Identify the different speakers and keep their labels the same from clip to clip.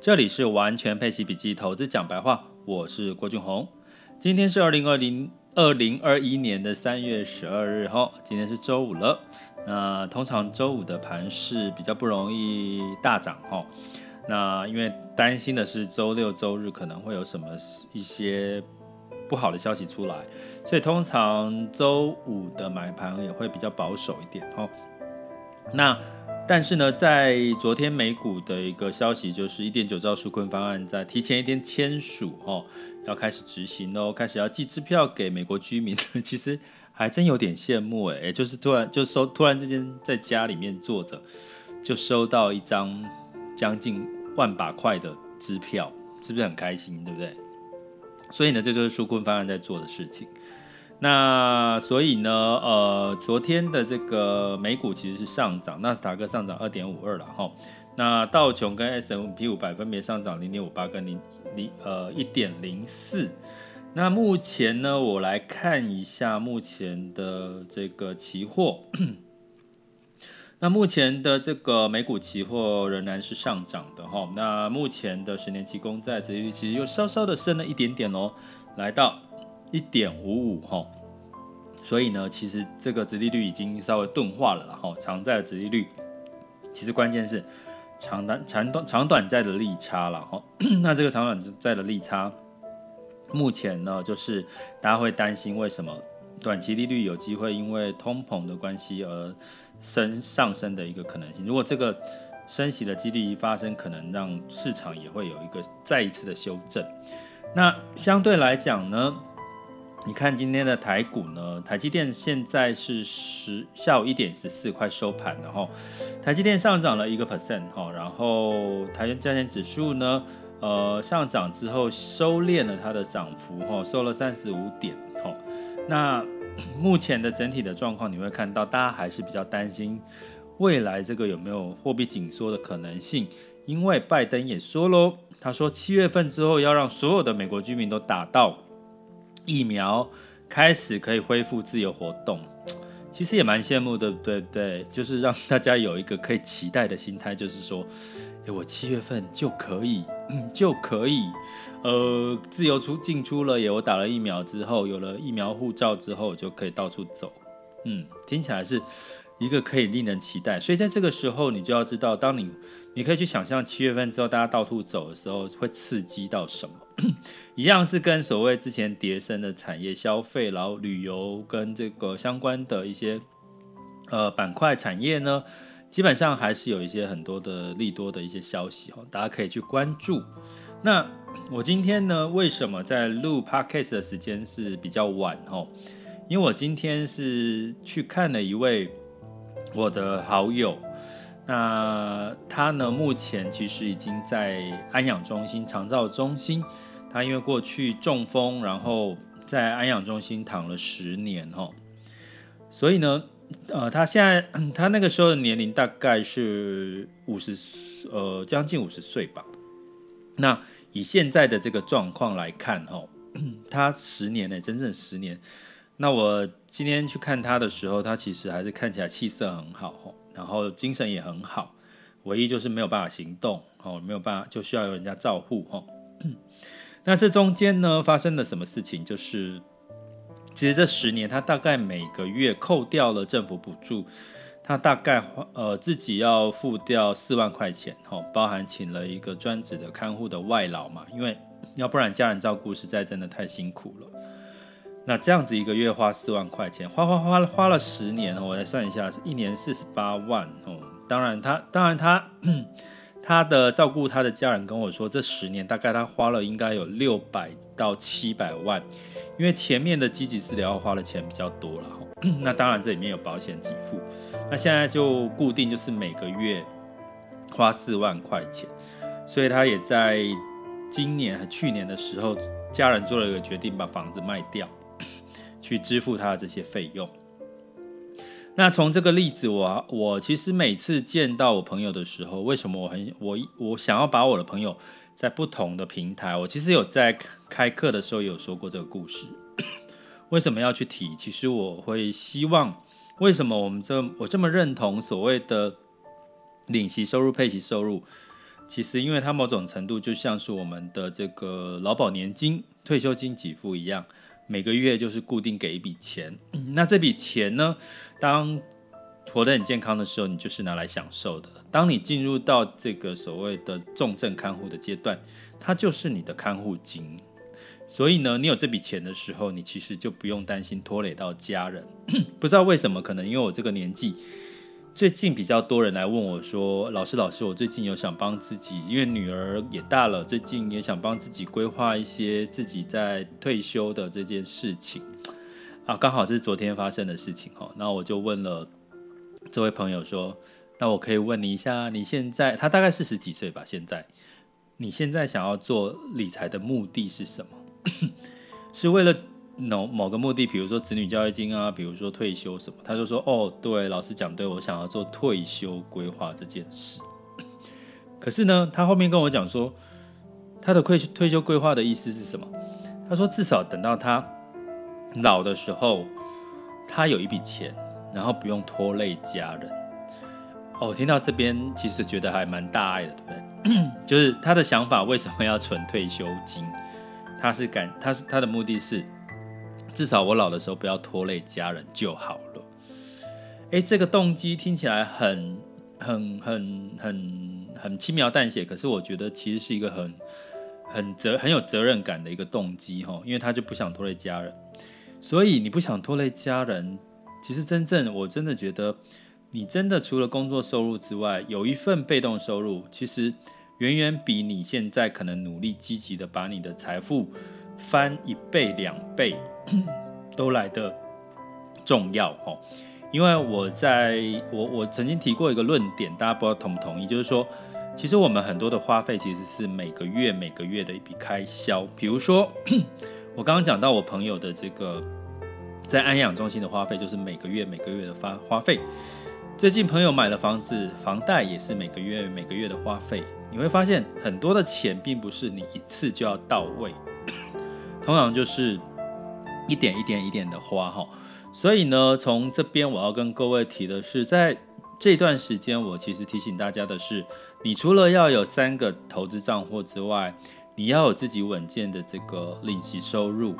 Speaker 1: 这里是完全配息笔记投资讲白话，我是郭俊宏。今天是二零二零二零二一年的三月十二日，哈，今天是周五了。那通常周五的盘势比较不容易大涨，哈。那因为担心的是周六周日可能会有什么一些不好的消息出来，所以通常周五的买盘也会比较保守一点，哈。那但是呢，在昨天美股的一个消息，就是一点九兆纾困方案在提前一天签署，哦，要开始执行喽，开始要寄支票给美国居民。其实还真有点羡慕哎，就是突然就收，突然之间在家里面坐着，就收到一张将近万把块的支票，是不是很开心？对不对？所以呢，这就是纾困方案在做的事情。那所以呢，呃，昨天的这个美股其实是上涨，纳斯达克上涨二点五二了哈。那道琼跟 S M P 五百分别上涨零点五八跟零零呃一点零四。那目前呢，我来看一下目前的这个期货。那目前的这个美股期货仍然是上涨的哈。那目前的十年期公债殖利率其实又稍稍的升了一点点哦，来到。一点五五哈，所以呢，其实这个殖利率已经稍微钝化了哈。长债的殖利率，其实关键是长短长短长短债的利差了哈。那这个长短债的利差，目前呢，就是大家会担心为什么短期利率有机会因为通膨的关系而升上升的一个可能性。如果这个升息的几率一发生，可能让市场也会有一个再一次的修正。那相对来讲呢？你看今天的台股呢，台积电现在是十下午一点十四块收盘，然后台积电上涨了一个 percent 哈，然后台湾加权指数呢，呃上涨之后收敛了它的涨幅哈，收了三十五点哈。那 目前的整体的状况，你会看到大家还是比较担心未来这个有没有货币紧缩的可能性，因为拜登也说喽，他说七月份之后要让所有的美国居民都打到。疫苗开始可以恢复自由活动，其实也蛮羡慕的，对不对？就是让大家有一个可以期待的心态，就是说，诶，我七月份就可以，就可以，呃，自由出进出了，也我打了疫苗之后，有了疫苗护照之后，就可以到处走，嗯，听起来是。一个可以令人期待，所以在这个时候，你就要知道，当你你可以去想象七月份之后大家到处走的时候，会刺激到什么？一样是跟所谓之前叠升的产业消费，然后旅游跟这个相关的一些呃板块产业呢，基本上还是有一些很多的利多的一些消息哦，大家可以去关注。那我今天呢，为什么在录 podcast 的时间是比较晚哦？因为我今天是去看了一位。我的好友，那他呢？目前其实已经在安养中心、长照中心。他因为过去中风，然后在安养中心躺了十年哦。所以呢，呃，他现在 他那个时候的年龄大概是五十，呃，将近五十岁吧。那以现在的这个状况来看，哦，他十年呢，整整十年。那我今天去看他的时候，他其实还是看起来气色很好，然后精神也很好，唯一就是没有办法行动，哦，没有办法就需要有人家照顾，哦。那这中间呢，发生了什么事情？就是其实这十年他大概每个月扣掉了政府补助，他大概呃自己要付掉四万块钱，哦，包含请了一个专职的看护的外劳嘛，因为要不然家人照顾实在真的太辛苦了。那这样子一个月花四万块钱，花花花花了十年，我来算一下，是一年四十八万哦。当然他，当然他，他的照顾他的家人跟我说，这十年大概他花了应该有六百到七百万，因为前面的积极治疗花的钱比较多了。那当然这里面有保险给付，那现在就固定就是每个月花四万块钱，所以他也在今年和去年的时候，家人做了一个决定，把房子卖掉。去支付他的这些费用。那从这个例子我，我其实每次见到我朋友的时候，为什么我很我我想要把我的朋友在不同的平台，我其实有在开课的时候有说过这个故事。为什么要去提？其实我会希望，为什么我们这我这么认同所谓的领息收入、配息收入？其实因为它某种程度就像是我们的这个劳保年金、退休金给付一样，每个月就是固定给一笔钱。那这笔钱呢，当活得很健康的时候，你就是拿来享受的。当你进入到这个所谓的重症看护的阶段，它就是你的看护金。所以呢，你有这笔钱的时候，你其实就不用担心拖累到家人。不知道为什么，可能因为我这个年纪，最近比较多人来问我说：“老师，老师，我最近有想帮自己，因为女儿也大了，最近也想帮自己规划一些自己在退休的这件事情。”啊，刚好是昨天发生的事情哈。那我就问了。这位朋友说：“那我可以问你一下，你现在他大概四十几岁吧？现在你现在想要做理财的目的是什么？是为了某某个目的，比如说子女教育金啊，比如说退休什么？”他就说：“哦，对，老师讲对，我想要做退休规划这件事。可是呢，他后面跟我讲说，他的退退休规划的意思是什么？他说至少等到他老的时候，他有一笔钱。”然后不用拖累家人哦，听到这边其实觉得还蛮大爱的，对不对？就是他的想法为什么要存退休金？他是感，他是他的目的是，至少我老的时候不要拖累家人就好了。诶，这个动机听起来很、很、很、很、很轻描淡写，可是我觉得其实是一个很、很责、很有责任感的一个动机哈，因为他就不想拖累家人，所以你不想拖累家人。其实真正，我真的觉得，你真的除了工作收入之外，有一份被动收入，其实远远比你现在可能努力积极的把你的财富翻一倍两倍都来得重要哦。因为我在我我曾经提过一个论点，大家不知道同不同意，就是说，其实我们很多的花费其实是每个月每个月的一笔开销，比如说我刚刚讲到我朋友的这个。在安养中心的花费就是每个月每个月的花花费。最近朋友买了房子，房贷也是每个月每个月的花费。你会发现很多的钱并不是你一次就要到位，通常就是一点一点一点的花哈。所以呢，从这边我要跟各位提的是，在这段时间，我其实提醒大家的是，你除了要有三个投资账户之外，你要有自己稳健的这个领息收入。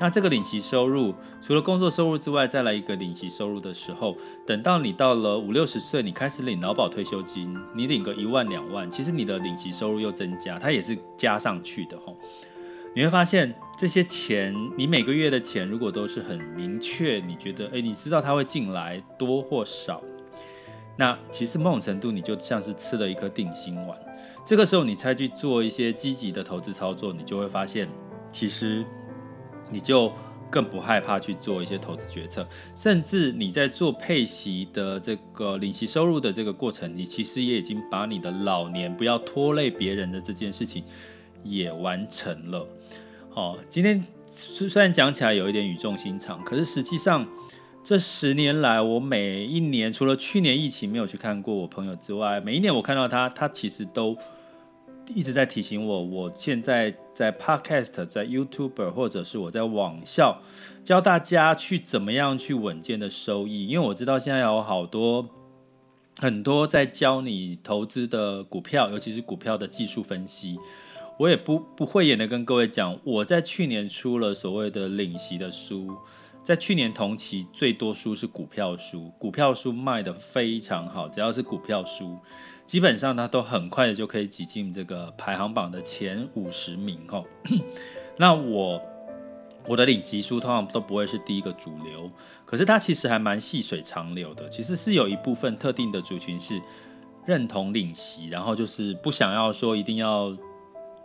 Speaker 1: 那这个领息收入，除了工作收入之外，再来一个领息收入的时候，等到你到了五六十岁，你开始领劳保退休金，你领个一万两万，其实你的领息收入又增加，它也是加上去的吼。你会发现这些钱，你每个月的钱如果都是很明确，你觉得诶，你知道它会进来多或少，那其实某种程度你就像是吃了一颗定心丸。这个时候你才去做一些积极的投资操作，你就会发现其实。你就更不害怕去做一些投资决策，甚至你在做配息的这个领息收入的这个过程，你其实也已经把你的老年不要拖累别人的这件事情也完成了。好，今天虽然讲起来有一点语重心长，可是实际上这十年来，我每一年除了去年疫情没有去看过我朋友之外，每一年我看到他，他其实都。一直在提醒我，我现在在 Podcast、在 YouTube 或者是我在网校教大家去怎么样去稳健的收益，因为我知道现在有好多很多在教你投资的股票，尤其是股票的技术分析。我也不不会演的跟各位讲，我在去年出了所谓的领席的书，在去年同期最多书是股票书，股票书卖得非常好，只要是股票书。基本上它都很快的就可以挤进这个排行榜的前五十名哦。那我我的领息书通常都不会是第一个主流，可是它其实还蛮细水长流的。其实是有一部分特定的族群是认同领息，然后就是不想要说一定要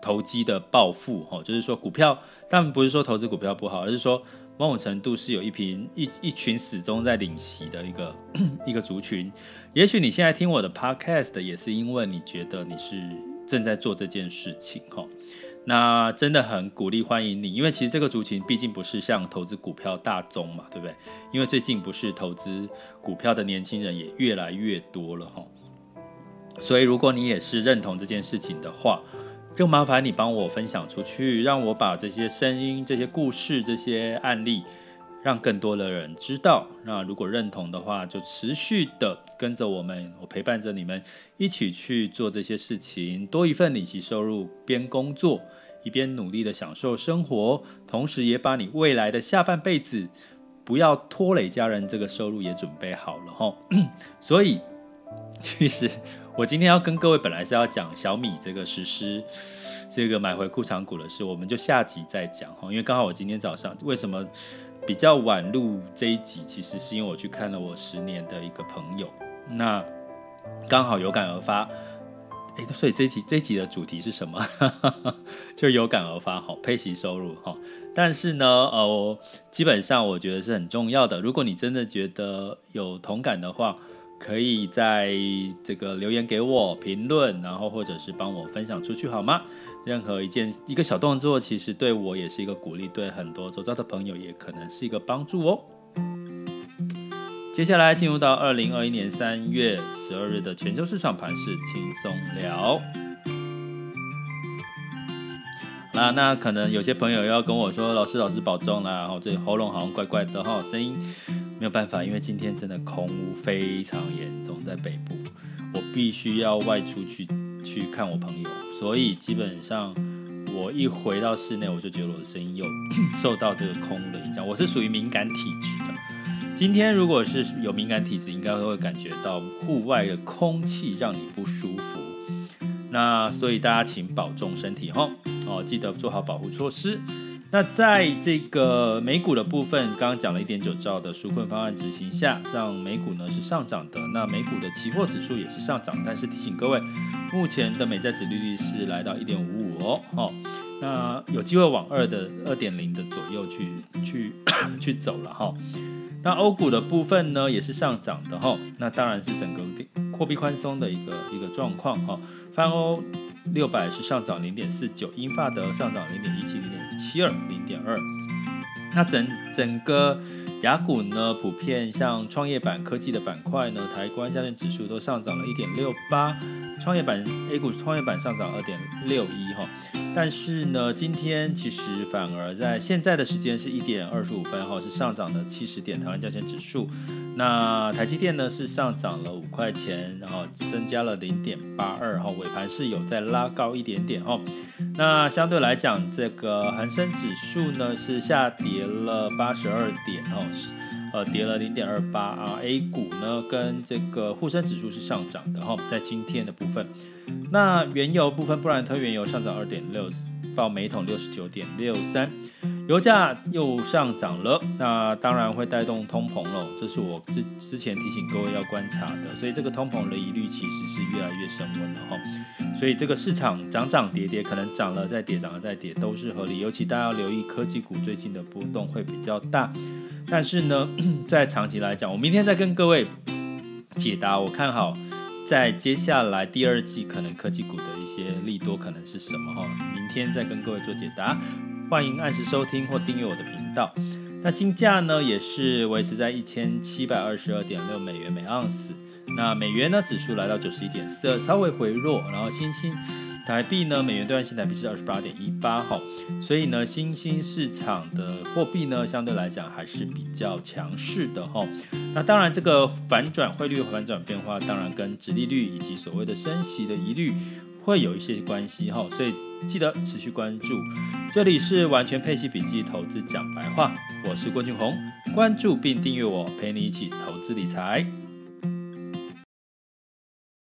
Speaker 1: 投机的暴富哦，就是说股票，但不是说投资股票不好，而是说。某种程度是有一群一一群始终在领席的一个 一个族群，也许你现在听我的 podcast 也是因为你觉得你是正在做这件事情哈，那真的很鼓励欢迎你，因为其实这个族群毕竟不是像投资股票大宗嘛，对不对？因为最近不是投资股票的年轻人也越来越多了哈，所以如果你也是认同这件事情的话。就麻烦你帮我分享出去，让我把这些声音、这些故事、这些案例让更多的人知道。那如果认同的话，就持续的跟着我们，我陪伴着你们一起去做这些事情，多一份利息收入，边工作一边努力的享受生活，同时也把你未来的下半辈子不要拖累家人这个收入也准备好了哈。所以，其实我今天要跟各位本来是要讲小米这个实施。这个买回库藏股的事，我们就下集再讲哈。因为刚好我今天早上为什么比较晚录这一集，其实是因为我去看了我十年的一个朋友，那刚好有感而发。哎，所以这集这集的主题是什么？就有感而发哈，配息收入哈。但是呢，呃，基本上我觉得是很重要的。如果你真的觉得有同感的话，可以在这个留言给我评论，然后或者是帮我分享出去好吗？任何一件一个小动作，其实对我也是一个鼓励，对很多周遭的朋友也可能是一个帮助哦。接下来进入到二零二一年三月十二日的全球市场盘势轻松聊。那那可能有些朋友要跟我说，老师老师保重啦，然后这喉咙好像怪怪的哈，声音没有办法，因为今天真的空污非常严重，在北部，我必须要外出去去看我朋友。所以基本上，我一回到室内，我就觉得我的声音又 受到这个空污的影响。我是属于敏感体质的。今天如果是有敏感体质，应该会感觉到户外的空气让你不舒服。那所以大家请保重身体哈，哦，记得做好保护措施。那在这个美股的部分，刚刚讲了一点九兆的纾困方案执行下，让美股呢是上涨的。那美股的期货指数也是上涨，但是提醒各位，目前的美债殖利率是来到一点五五哦，好，那有机会往二的二点零的左右去去去走了哈。那欧股的部分呢也是上涨的哈，那当然是整个货币宽松的一个一个状况哈，泛欧。六百是上涨零点四九，英法德上涨零点一七，零点七二，零点二。那整整个雅股呢，普遍像创业板科技的板块呢，台湾加权指数都上涨了一点六八，创业板 A 股创业板上涨二点六一哈。但是呢，今天其实反而在现在的时间是一点二十五分哈，是上涨了七十点，台湾加权指数。那台积电呢是上涨了五块钱，然后增加了零点八二哈，尾盘是有再拉高一点点哦。那相对来讲，这个恒生指数呢是下跌了八十二点哦，呃跌了零点二八啊。A 股呢跟这个沪深指数是上涨的哈，在今天的部分。那原油部分，布兰特原油上涨二点六，报每桶六十九点六三。油价又上涨了，那当然会带动通膨喽，这是我之之前提醒各位要观察的，所以这个通膨的疑虑其实是越来越升温了哈，所以这个市场涨涨跌跌，可能涨了再跌，涨了再跌都是合理，尤其大家要留意科技股最近的波动会比较大，但是呢，在长期来讲，我明天再跟各位解答，我看好在接下来第二季可能科技股的一些利多可能是什么哈，明天再跟各位做解答。欢迎按时收听或订阅我的频道。那金价呢，也是维持在一千七百二十二点六美元每盎司。那美元呢，指数来到九十一点四二，稍微回弱。然后新兴台币呢，美元兑换新台币是二十八点一八哈。所以呢，新兴市场的货币呢，相对来讲还是比较强势的哈。那当然，这个反转汇率反转变化，当然跟殖利率以及所谓的升息的疑虑会有一些关系哈。所以记得持续关注。这里是完全配息笔记投资讲白话，我是郭俊宏，关注并订阅我，陪你一起投资理财。